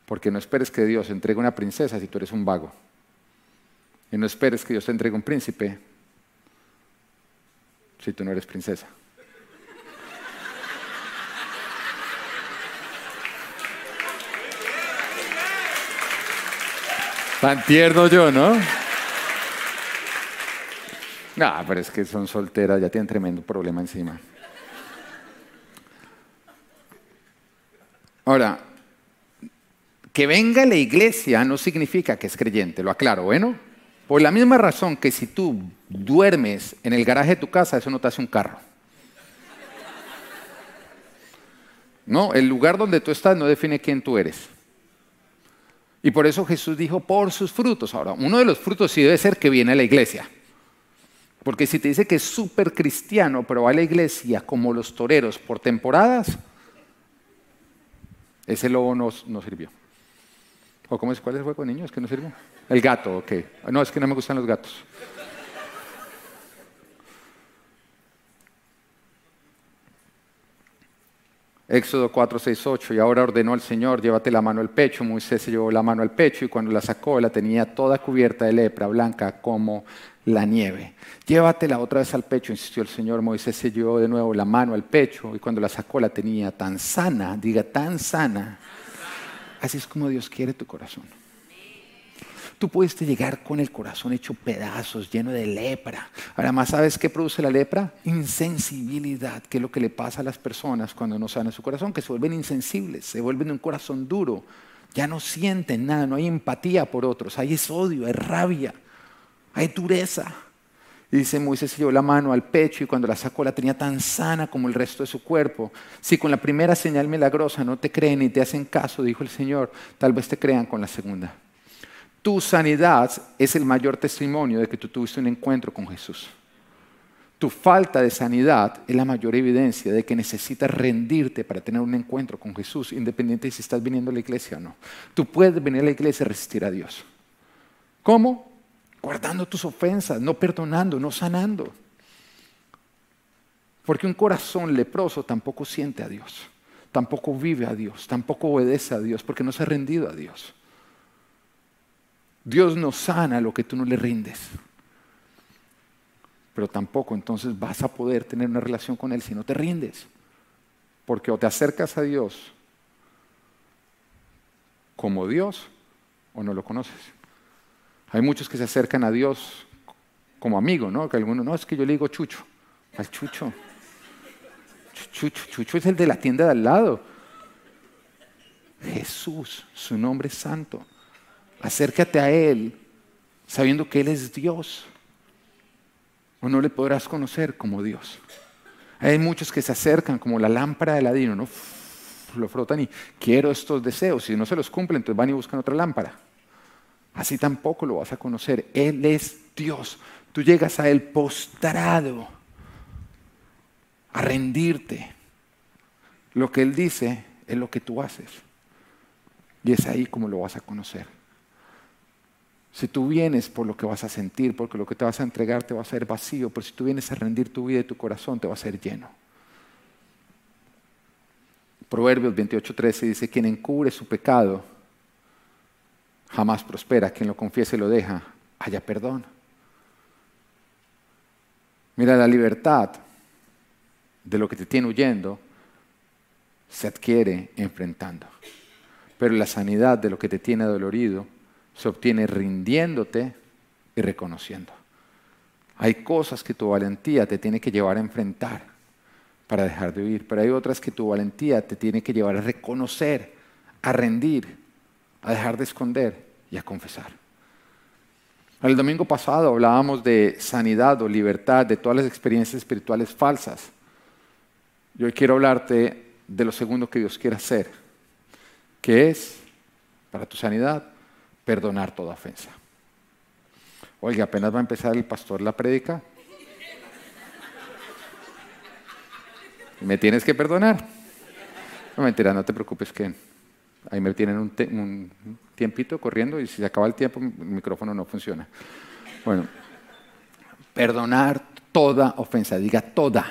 porque no esperes que Dios entregue una princesa si tú eres un vago. Y no esperes que Dios te entregue un príncipe si tú no eres princesa. Tan tierno yo, ¿no? No, pero es que son solteras, ya tienen tremendo problema encima. Ahora, que venga a la iglesia no significa que es creyente, lo aclaro, ¿bueno? Por la misma razón que si tú duermes en el garaje de tu casa, eso no te hace un carro. No, el lugar donde tú estás no define quién tú eres. Y por eso Jesús dijo, por sus frutos. Ahora, uno de los frutos sí debe ser que viene a la iglesia. Porque si te dice que es súper cristiano, pero va a la iglesia como los toreros por temporadas, ese lobo no, sirvió. ¿O cómo es? ¿Cuál es el juego niños? ¿Es que no sirvió? El gato, ok. No, es que no me gustan los gatos. Éxodo 4, 6, 8, y ahora ordenó el Señor, llévate la mano al pecho. Moisés se llevó la mano al pecho y cuando la sacó la tenía toda cubierta de lepra, blanca como la nieve. Llévatela otra vez al pecho, insistió el Señor. Moisés se llevó de nuevo la mano al pecho y cuando la sacó la tenía tan sana, diga tan sana. Así es como Dios quiere tu corazón. Tú puedes llegar con el corazón hecho pedazos, lleno de lepra. Además, ¿sabes qué produce la lepra? Insensibilidad, que es lo que le pasa a las personas cuando no sanan su corazón, que se vuelven insensibles, se vuelven un corazón duro, ya no sienten nada, no hay empatía por otros, hay es odio, hay rabia, hay dureza. Y dice Moisés se llevó la mano al pecho y cuando la sacó la tenía tan sana como el resto de su cuerpo. Si con la primera señal milagrosa no te creen y te hacen caso, dijo el Señor, tal vez te crean con la segunda. Tu sanidad es el mayor testimonio de que tú tuviste un encuentro con Jesús. Tu falta de sanidad es la mayor evidencia de que necesitas rendirte para tener un encuentro con Jesús, independiente de si estás viniendo a la iglesia o no. Tú puedes venir a la iglesia y resistir a Dios. ¿Cómo? Guardando tus ofensas, no perdonando, no sanando. Porque un corazón leproso tampoco siente a Dios, tampoco vive a Dios, tampoco obedece a Dios, porque no se ha rendido a Dios. Dios no sana lo que tú no le rindes. Pero tampoco entonces vas a poder tener una relación con Él si no te rindes. Porque o te acercas a Dios como Dios o no lo conoces. Hay muchos que se acercan a Dios como amigo, ¿no? Que algunos, no, es que yo le digo Chucho. Al Chucho. Chucho, Chucho es el de la tienda de al lado. Jesús, su nombre es santo. Acércate a Él sabiendo que Él es Dios. O no le podrás conocer como Dios. Hay muchos que se acercan como la lámpara de ladino, ¿no? lo frotan y quiero estos deseos. Si no se los cumplen, entonces van y buscan otra lámpara. Así tampoco lo vas a conocer. Él es Dios. Tú llegas a Él postrado, a rendirte. Lo que Él dice es lo que tú haces. Y es ahí como lo vas a conocer. Si tú vienes por lo que vas a sentir, porque lo que te vas a entregar te va a ser vacío, pero si tú vienes a rendir tu vida y tu corazón, te va a ser lleno. Proverbios 28:13 dice, quien encubre su pecado jamás prospera, quien lo confiese y lo deja, haya perdón. Mira, la libertad de lo que te tiene huyendo se adquiere enfrentando, pero la sanidad de lo que te tiene dolorido se obtiene rindiéndote y reconociendo. Hay cosas que tu valentía te tiene que llevar a enfrentar para dejar de huir, pero hay otras que tu valentía te tiene que llevar a reconocer, a rendir, a dejar de esconder y a confesar. El domingo pasado hablábamos de sanidad o libertad, de todas las experiencias espirituales falsas. Yo hoy quiero hablarte de lo segundo que Dios quiere hacer, que es, para tu sanidad, perdonar toda ofensa. Oiga, apenas va a empezar el pastor la prédica. Me tienes que perdonar. No mentira, no te preocupes que ahí me tienen un, tiempito corriendo y si se acaba el tiempo el micrófono no funciona. Bueno, perdonar toda ofensa, diga toda.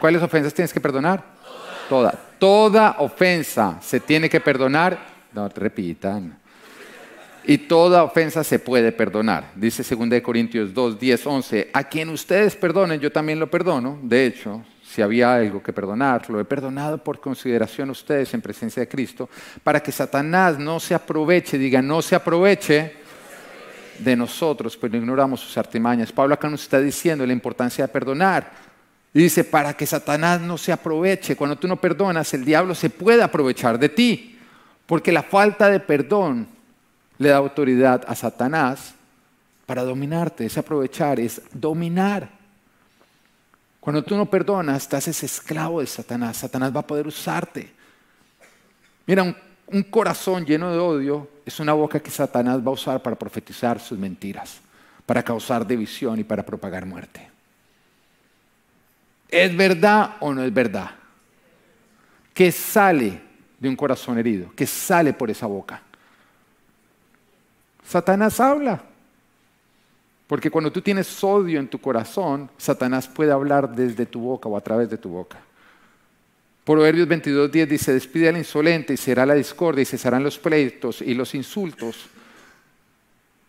¿Cuáles ofensas tienes que perdonar? Toda. Toda ofensa se tiene que perdonar. No, repitan y toda ofensa se puede perdonar. Dice 2 Corintios 2, 10, 11, a quien ustedes perdonen, yo también lo perdono. De hecho, si había algo que perdonar, lo he perdonado por consideración a ustedes en presencia de Cristo, para que Satanás no se aproveche, diga, no se aproveche de nosotros, pero ignoramos sus artimañas. Pablo acá nos está diciendo la importancia de perdonar. Y dice, para que Satanás no se aproveche. Cuando tú no perdonas, el diablo se puede aprovechar de ti. Porque la falta de perdón le da autoridad a Satanás para dominarte. Es aprovechar, es dominar. Cuando tú no perdonas, estás ese esclavo de Satanás. Satanás va a poder usarte. Mira, un, un, corazón lleno de odio es una boca que Satanás va a usar para profetizar sus mentiras, para causar división y para propagar muerte. ¿Es verdad o no es verdad? ¿Qué sale de un corazón herido? ¿Qué sale por esa boca? Satanás habla. Porque cuando tú tienes odio en tu corazón, Satanás puede hablar desde tu boca o a través de tu boca. Proverbios 22.10 dice, despide al insolente y será la discordia y cesarán los pleitos y los insultos.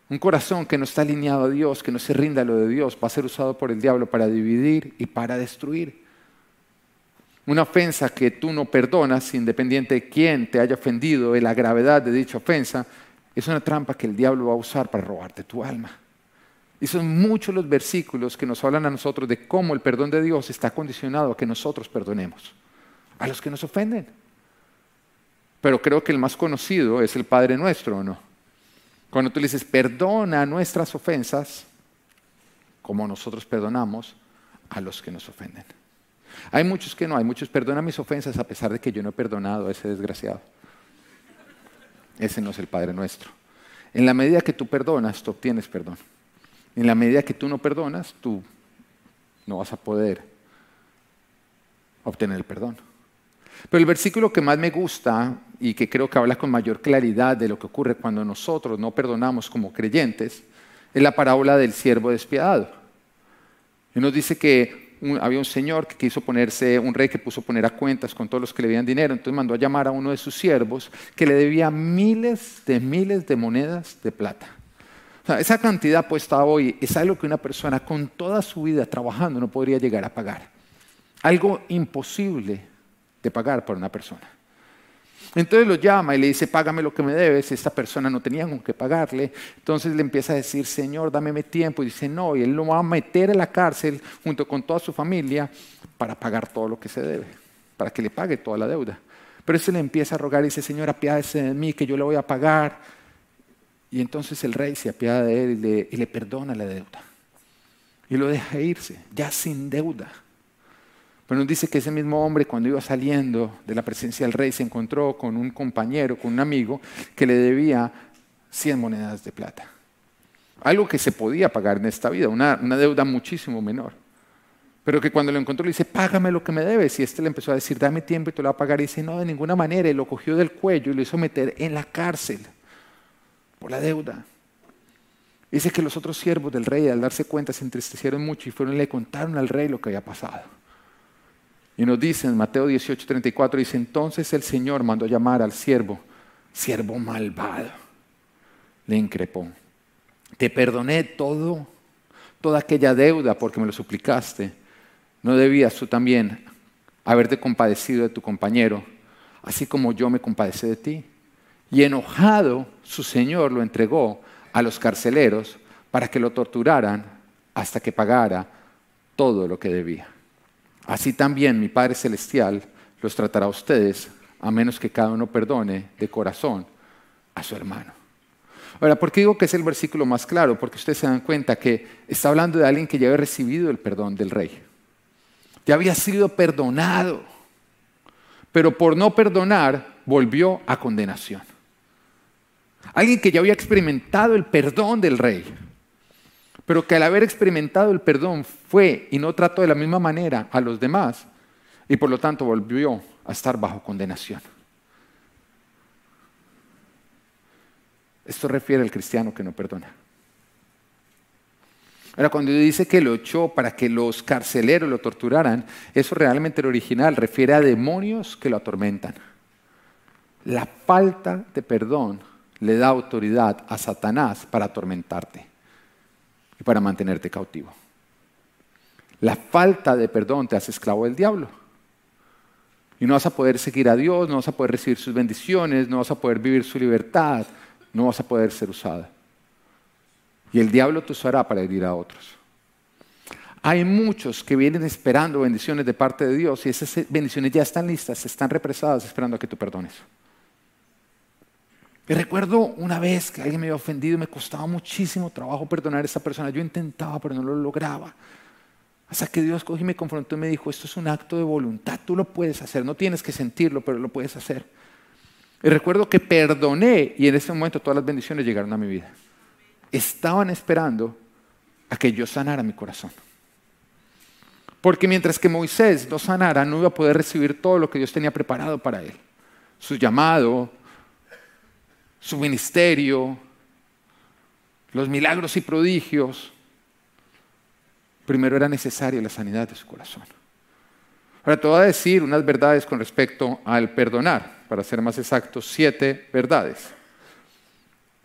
Un corazón que no está alineado a Dios, que no se rinda a lo de Dios, va a ser usado por el diablo para dividir y para destruir. Una ofensa que tú no perdonas, independiente de quién te haya ofendido, de la gravedad de dicha ofensa, es una trampa que el diablo va a usar para robarte tu alma. Y son muchos los versículos que nos hablan a nosotros de cómo el perdón de Dios está condicionado a que nosotros perdonemos a los que nos ofenden. Pero creo que el más conocido es el Padre nuestro, ¿o no? Cuando tú le dices, perdona nuestras ofensas, como nosotros perdonamos a los que nos ofenden. Hay muchos que no, hay muchos perdona mis ofensas a pesar de que yo no he perdonado a ese desgraciado. Ese no es el Padre nuestro. En la medida que tú perdonas, tú obtienes perdón. En la medida que tú no perdonas, tú no vas a poder obtener el perdón. Pero el versículo que más me gusta y que creo que habla con mayor claridad de lo que ocurre cuando nosotros no perdonamos como creyentes es la parábola del siervo despiadado. Y nos dice que había un señor que quiso ponerse, un rey que puso poner a cuentas con todos los que le debían dinero, entonces mandó a llamar a uno de sus siervos que le debía miles de miles de monedas de plata esa cantidad puesta hoy es algo que una persona con toda su vida trabajando no podría llegar a pagar. Algo imposible de pagar para una persona. Entonces lo llama y le dice, págame lo que me debes. Esta persona no tenía con qué pagarle. Entonces le empieza a decir, Señor, dame tiempo. Y dice, no, y él lo va a meter en la cárcel junto con toda su familia para pagar todo lo que se debe, para que le pague toda la deuda. Pero ese le empieza a rogar y dice, Señor, apiádese de mí, que yo le voy a pagar. Y entonces el rey se apiada de él y le, perdona la deuda. Y lo deja irse, ya sin deuda. Pero nos dice que ese mismo hombre cuando iba saliendo de la presencia del rey se encontró con un compañero, con un amigo que le debía 100 monedas de plata. Algo que se podía pagar en esta vida, una, deuda muchísimo menor. Pero que cuando lo encontró le dice, págame lo que me debes. Y este le empezó a decir, dame tiempo y te lo voy a pagar. Y dice, no, de ninguna manera. Y lo cogió del cuello y lo hizo meter en la cárcel por la deuda. Dice que los otros siervos del rey al darse cuenta se entristecieron mucho y fueron y le contaron al rey lo que había pasado. Y nos dice en Mateo 18:34, dice, entonces el Señor mandó llamar al siervo, siervo malvado. Le increpó, te perdoné todo, toda aquella deuda porque me lo suplicaste. ¿No debías tú también haberte compadecido de tu compañero, así como yo me compadecí de ti? Y enojado, su señor lo entregó a los carceleros para que lo torturaran hasta que pagara todo lo que debía. Así también mi Padre Celestial los tratará a ustedes, a menos que cada uno perdone de corazón a su hermano. Ahora, ¿por qué digo que es el versículo más claro? Porque ustedes se dan cuenta que está hablando de alguien que ya había recibido el perdón del rey. Ya había sido perdonado, pero por no perdonar volvió a condenación. Alguien que ya había experimentado el perdón del rey, pero que al haber experimentado el perdón fue y no trató de la misma manera a los demás y por lo tanto volvió a estar bajo condenación. Esto refiere al cristiano que no perdona. Ahora, cuando dice que lo echó para que los carceleros lo torturaran, eso realmente el original refiere a demonios que lo atormentan. La falta de perdón le da autoridad a Satanás para atormentarte y para mantenerte cautivo. La falta de perdón te hace esclavo del diablo. Y no vas a poder seguir a Dios, no vas a poder recibir sus bendiciones, no vas a poder vivir su libertad, no vas a poder ser usada. Y el diablo te usará para herir a otros. Hay muchos que vienen esperando bendiciones de parte de Dios y esas bendiciones ya están listas, están represadas esperando a que tú perdones. Y recuerdo una vez que alguien me había ofendido, me costaba muchísimo trabajo perdonar a esa persona. Yo intentaba, pero no lo lograba. Hasta que Dios cogió y me confrontó y me dijo, esto es un acto de voluntad, tú lo puedes hacer, no tienes que sentirlo, pero lo puedes hacer. Y recuerdo que perdoné y en ese momento todas las bendiciones llegaron a mi vida. Estaban esperando a que yo sanara mi corazón. Porque mientras que Moisés no sanara, no iba a poder recibir todo lo que Dios tenía preparado para él. Su llamado, su ministerio, los milagros y prodigios. Primero era necesaria la sanidad de su corazón. Ahora te voy a decir unas verdades con respecto al perdonar, para ser más exactos, siete verdades.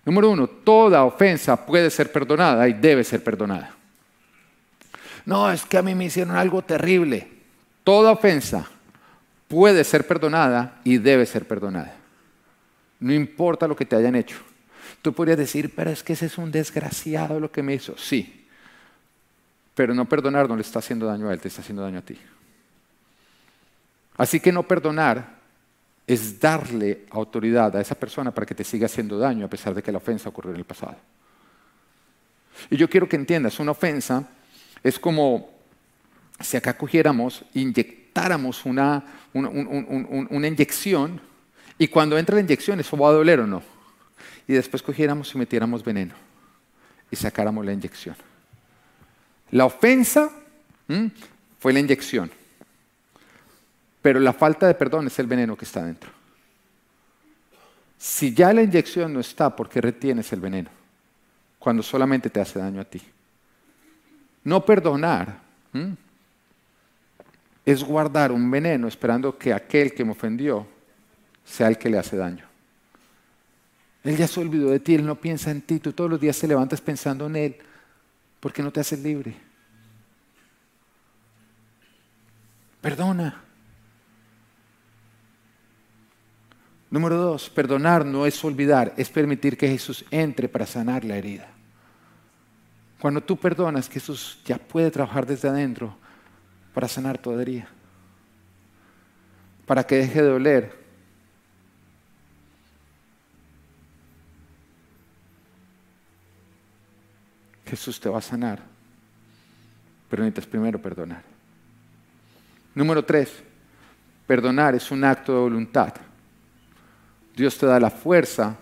Número uno, toda ofensa puede ser perdonada y debe ser perdonada. No, es que a mí me hicieron algo terrible. Toda ofensa puede ser perdonada y debe ser perdonada. No importa lo que te hayan hecho. Tú podrías decir, pero es que ese es un desgraciado lo que me hizo. Sí, pero no perdonar no le está haciendo daño a él, te está haciendo daño a ti. Así que no perdonar es darle autoridad a esa persona para que te siga haciendo daño a pesar de que la ofensa ocurrió en el pasado. Y yo quiero que entiendas, una ofensa es como si acá cogiéramos, inyectáramos una, una, inyección y cuando entra la inyección eso va a doler o no. Y después cogiéramos y metiéramos veneno y sacáramos la inyección. La ofensa fue la inyección, pero la falta de perdón es el veneno que está dentro. Si ya la inyección no está, ¿por qué retienes el veneno? Cuando solamente te hace daño a ti. No perdonar es guardar un veneno esperando que aquel que me ofendió sea el que le hace daño. Él ya se olvidó de ti, él no piensa en ti, tú todos los días te levantas pensando en él, porque no te haces libre. Perdona. Número dos, perdonar no es olvidar, es permitir que Jesús entre para sanar la herida. Cuando tú perdonas, Jesús ya puede trabajar desde adentro para sanar tu herida, para que deje de doler. Jesús te va a sanar, pero necesitas primero perdonar. Número tres, perdonar es un acto de voluntad. Dios te da la fuerza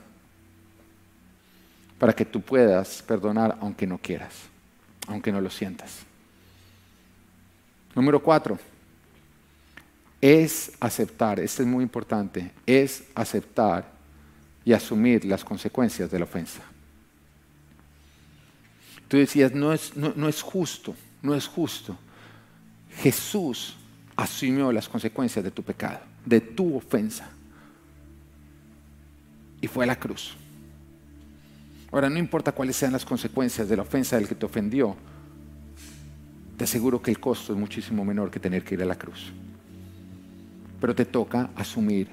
para que tú puedas perdonar aunque no quieras, aunque no lo sientas. Número cuatro, es aceptar, esto es muy importante, es aceptar y asumir las consecuencias de la ofensa. Tú decías, no es, no es justo, no es justo. Jesús asumió las consecuencias de tu pecado, de tu ofensa. Y fue a la cruz. Ahora, no importa cuáles sean las consecuencias de la ofensa del que te ofendió, te aseguro que el costo es muchísimo menor que tener que ir a la cruz. Pero te toca asumir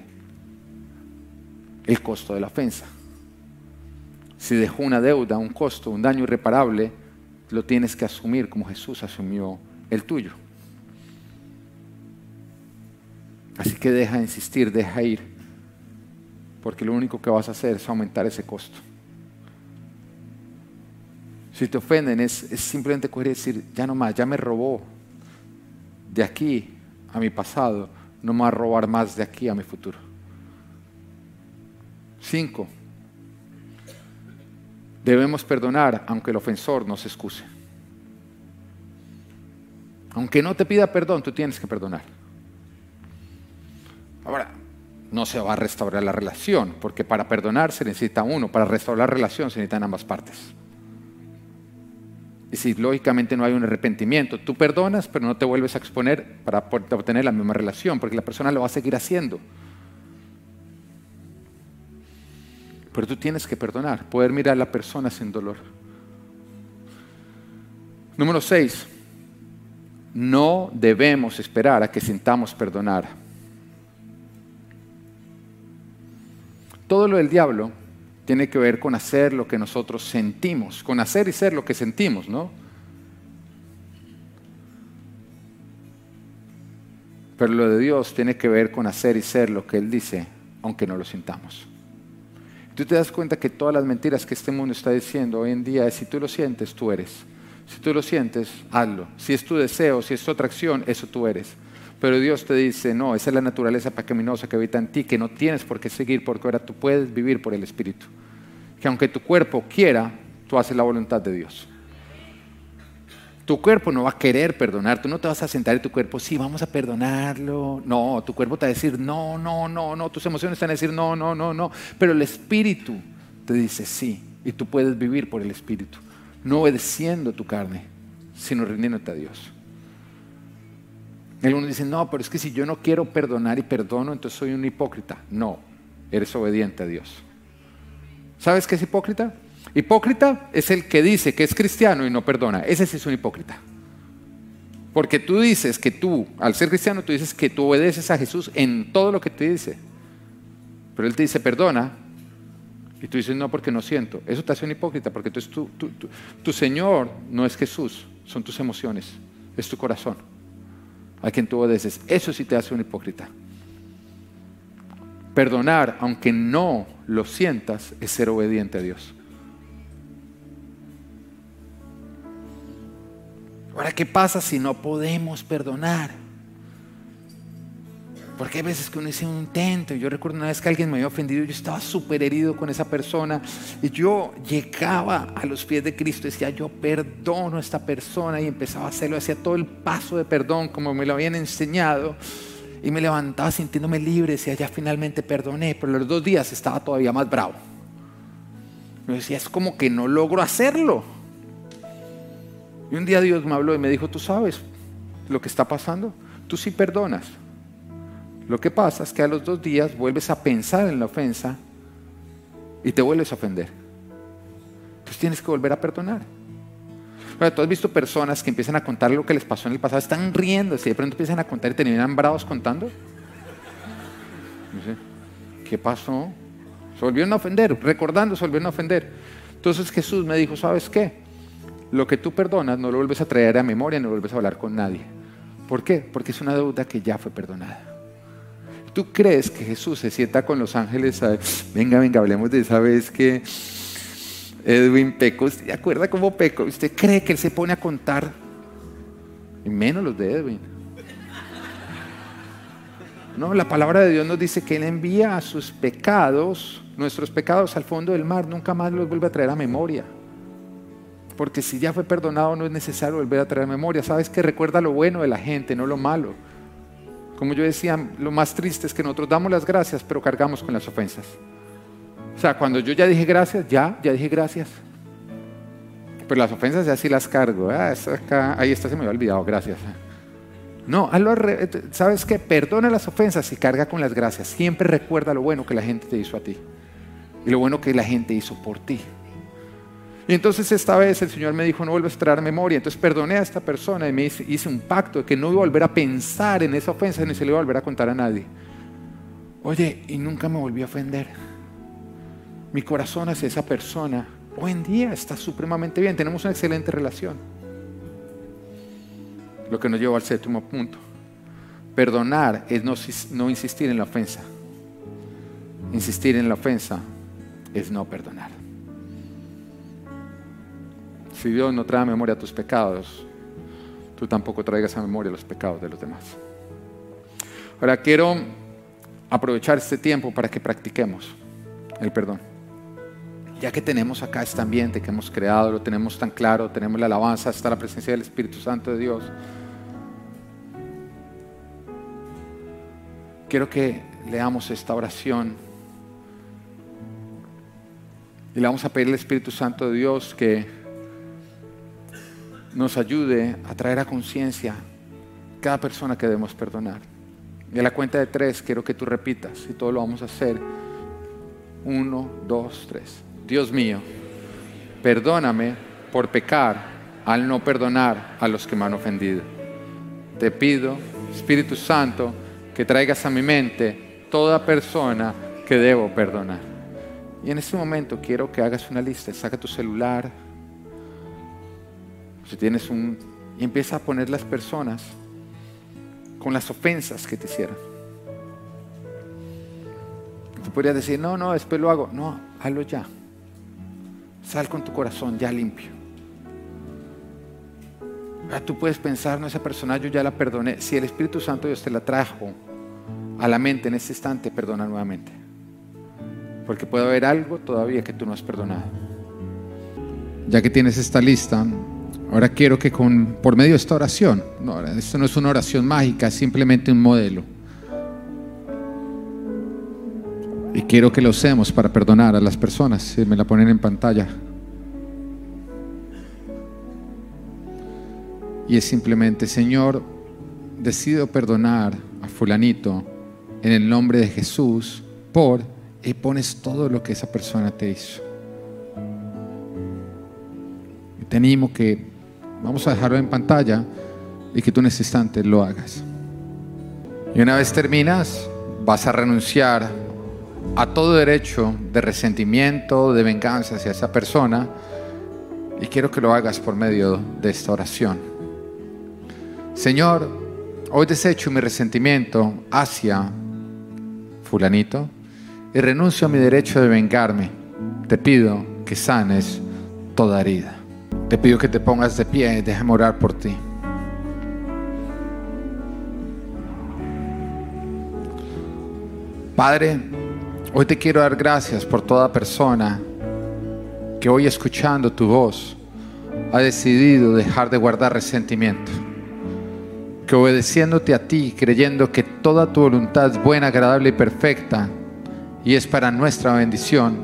el costo de la ofensa. Si dejó una deuda, un costo, un daño irreparable, lo tienes que asumir como Jesús asumió el tuyo. Así que deja de insistir, deja ir, porque lo único que vas a hacer es aumentar ese costo. Si te ofenden es, simplemente coger y decir, ya no más, ya me robó de aquí a mi pasado, no me va a robar más de aquí a mi futuro. Cinco, debemos perdonar aunque el ofensor no se excuse. Aunque no te pida perdón, tú tienes que perdonar. Ahora, no se va a restaurar la relación, porque para perdonar se necesita uno, para restaurar la relación se necesitan ambas partes. Y si lógicamente no hay un arrepentimiento, tú perdonas, pero no te vuelves a exponer para obtener la misma relación, porque la persona lo va a seguir haciendo. Pero tú tienes que perdonar, poder mirar a la persona sin dolor. Número 6. No debemos esperar a que sintamos perdonar. Todo lo del diablo tiene que ver con hacer lo que nosotros sentimos, con hacer y ser lo que sentimos, ¿no? Pero lo de Dios tiene que ver con hacer y ser lo que Él dice, aunque no lo sintamos. Tú te das cuenta que todas las mentiras que este mundo está diciendo hoy en día es si tú lo sientes, tú eres. Si tú lo sientes, hazlo. Si es tu deseo, si es tu atracción, eso tú eres. Pero Dios te dice, no, esa es la naturaleza pecaminosa que habita en ti, que no tienes por qué seguir porque ahora tú puedes vivir por el Espíritu. Que aunque tu cuerpo quiera, tú haces la voluntad de Dios. Tu cuerpo no va a querer perdonar, tú no te vas a sentar en tu cuerpo, sí, vamos a perdonarlo. No, tu cuerpo te va a decir, no, no, no, no, tus emociones te van a decir, no, no, no, no. Pero el Espíritu te dice, sí, y tú puedes vivir por el Espíritu, no obedeciendo tu carne, sino rindiéndote a Dios. Algunos dicen, no, pero es que si yo no quiero perdonar y perdono, entonces soy un hipócrita. No, eres obediente a Dios. ¿Sabes qué es hipócrita? Hipócrita es el que dice que es cristiano y no perdona. Ese sí es un hipócrita. Porque tú dices que tú, al ser cristiano, tú dices que tú obedeces a Jesús en todo lo que te dice. Pero Él te dice, perdona. Y tú dices, no, porque no siento. Eso te hace un hipócrita, porque tú, tu, tu Señor no es Jesús, son tus emociones, es tu corazón a quien tú obedeces. Eso sí te hace un hipócrita. Perdonar, aunque no lo sientas, es ser obediente a Dios. Ahora, ¿qué pasa si no podemos perdonar? Porque hay veces que uno dice un intento. Yo recuerdo una vez que alguien me había ofendido, yo estaba súper herido con esa persona. Y yo llegaba a los pies de Cristo y decía, yo perdono a esta persona. Y empezaba a hacerlo, hacía todo el paso de perdón como me lo habían enseñado. Y me levantaba sintiéndome libre, decía, ya finalmente perdoné. Pero los dos días estaba todavía más bravo. Me decía, es como que no logro hacerlo. Y un día Dios me habló y me dijo, tú sabes lo que está pasando. Tú sí perdonas lo que pasa es que a los dos días vuelves a pensar en la ofensa y te vuelves a ofender. Entonces tienes que volver a perdonar. tú has visto personas que empiezan a contar lo que les pasó en el pasado, están riendo, y de pronto empiezan a contar y terminan bravos contando. ¿Qué pasó? Se volvieron a ofender, recordando, se volvieron a ofender. Entonces Jesús me dijo, ¿sabes qué? Lo que tú perdonas no lo vuelves a traer a memoria, no lo vuelves a hablar con nadie. ¿Por qué? Porque es una deuda que ya fue perdonada. ¿Tú crees que Jesús se sienta con los ángeles a, venga, venga, hablemos de esa vez que Edwin pecó? ¿Usted acuerda cómo pecó? ¿Usted cree que él se pone a contar? Y menos los de Edwin. No, la palabra de Dios nos dice que Él envía a sus pecados, nuestros pecados al fondo del mar, nunca más los vuelve a traer a memoria. Porque si ya fue perdonado no es necesario volver a traer memoria. Sabes que recuerda lo bueno de la gente, no lo malo. Como yo decía, lo más triste es que nosotros damos las gracias, pero cargamos con las ofensas. O sea, cuando yo ya dije gracias, ya, ya dije gracias. Pero las ofensas ya sí las cargo. Ah, ahí está, se me había olvidado, gracias. No, ¿sabes qué? Perdona las ofensas y carga con las gracias. Siempre recuerda lo bueno que la gente te hizo a ti. Y lo bueno que la gente hizo por ti. Y entonces esta vez el Señor me dijo, no vuelvas a traer memoria. Entonces perdoné a esta persona y me hice, un pacto de que no iba a volver a pensar en esa ofensa ni se le iba a volver a contar a nadie. Oye, y nunca me volví a ofender. Mi corazón hacia esa persona hoy en día está supremamente bien. Tenemos una excelente relación. Lo que nos lleva al séptimo punto. Perdonar es no, no insistir en la ofensa. Insistir en la ofensa es no perdonar. Si Dios no trae a memoria tus pecados, tú tampoco traigas a memoria los pecados de los demás. Ahora quiero aprovechar este tiempo para que practiquemos el perdón. Ya que tenemos acá este ambiente que hemos creado, lo tenemos tan claro, tenemos la alabanza, está la presencia del Espíritu Santo de Dios. Quiero que leamos esta oración y le vamos a pedir al Espíritu Santo de Dios que nos ayude a traer a conciencia cada persona que debemos perdonar. Y a la cuenta de tres quiero que tú repitas y todo lo vamos a hacer. Uno, dos, tres. Dios mío, perdóname por pecar al no perdonar a los que me han ofendido. Te pido, Espíritu Santo, que traigas a mi mente toda persona que debo perdonar. Y en este momento quiero que hagas una lista, saca tu celular, si tienes un... y empieza a poner las personas con las ofensas que te hicieron. Tú podrías decir, no, no, después lo hago. No, hazlo ya. Sal con tu corazón ya limpio. Ah, tú puedes pensar, no, esa persona yo ya la perdoné. Si el Espíritu Santo Dios te la trajo a la mente en este instante, perdona nuevamente. Porque puede haber algo todavía que tú no has perdonado. Ya que tienes esta lista, ahora quiero que con, por medio de esta oración, esto no es una oración mágica, es simplemente un modelo. Y quiero que lo usemos para perdonar a las personas. Si me la ponen en pantalla. Y es simplemente, Señor, decido perdonar a fulanito en el nombre de Jesús por y pones todo lo que esa persona te hizo. Y te animo que vamos a dejarlo en pantalla y que tú en instante lo hagas. Y una vez terminas, vas a renunciar a todo derecho de resentimiento, de venganza hacia esa persona. Y quiero que lo hagas por medio de esta oración. Señor, hoy desecho mi resentimiento hacia fulanito y renuncio a mi derecho de vengarme. Te pido que sanes toda herida. Te pido que te pongas de pie y déjame orar por ti. Padre, hoy te quiero dar gracias por toda persona que hoy escuchando tu voz ha decidido dejar de guardar resentimiento. Que obedeciéndote a ti, creyendo que toda tu voluntad es buena, agradable y perfecta, y es para nuestra bendición.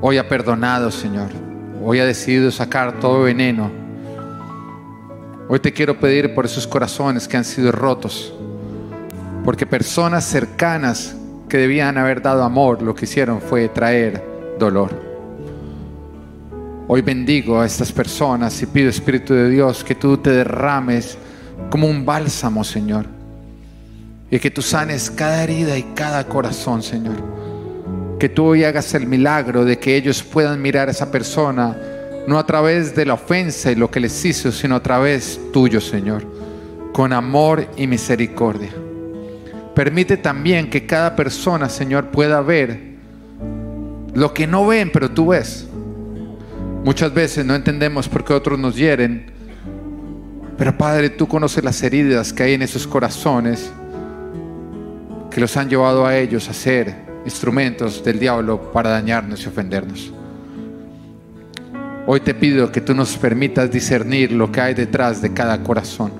Hoy ha perdonado, Señor. Hoy ha decidido sacar todo veneno. Hoy te quiero pedir por esos corazones que han sido rotos. Porque personas cercanas que debían haber dado amor, lo que hicieron fue traer dolor. Hoy bendigo a estas personas y pido, Espíritu de Dios, que tú te derrames como un bálsamo, Señor y que tú sanes cada herida y cada corazón, Señor. Que tú hoy hagas el milagro de que ellos puedan mirar a esa persona, no a través de la ofensa y lo que les hizo, sino a través tuyo, Señor, con amor y misericordia. Permite también que cada persona, Señor, pueda ver lo que no ven, pero tú ves. Muchas veces no entendemos por qué otros nos hieren, pero Padre, tú conoces las heridas que hay en esos corazones que los han llevado a ellos a ser instrumentos del diablo para dañarnos y ofendernos. Hoy te pido que tú nos permitas discernir lo que hay detrás de cada corazón.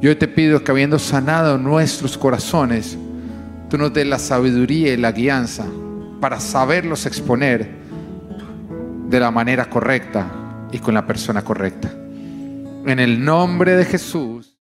Y hoy te pido que habiendo sanado nuestros corazones, tú nos des la sabiduría y la guianza para saberlos exponer de la manera correcta y con la persona correcta. En el nombre de Jesús.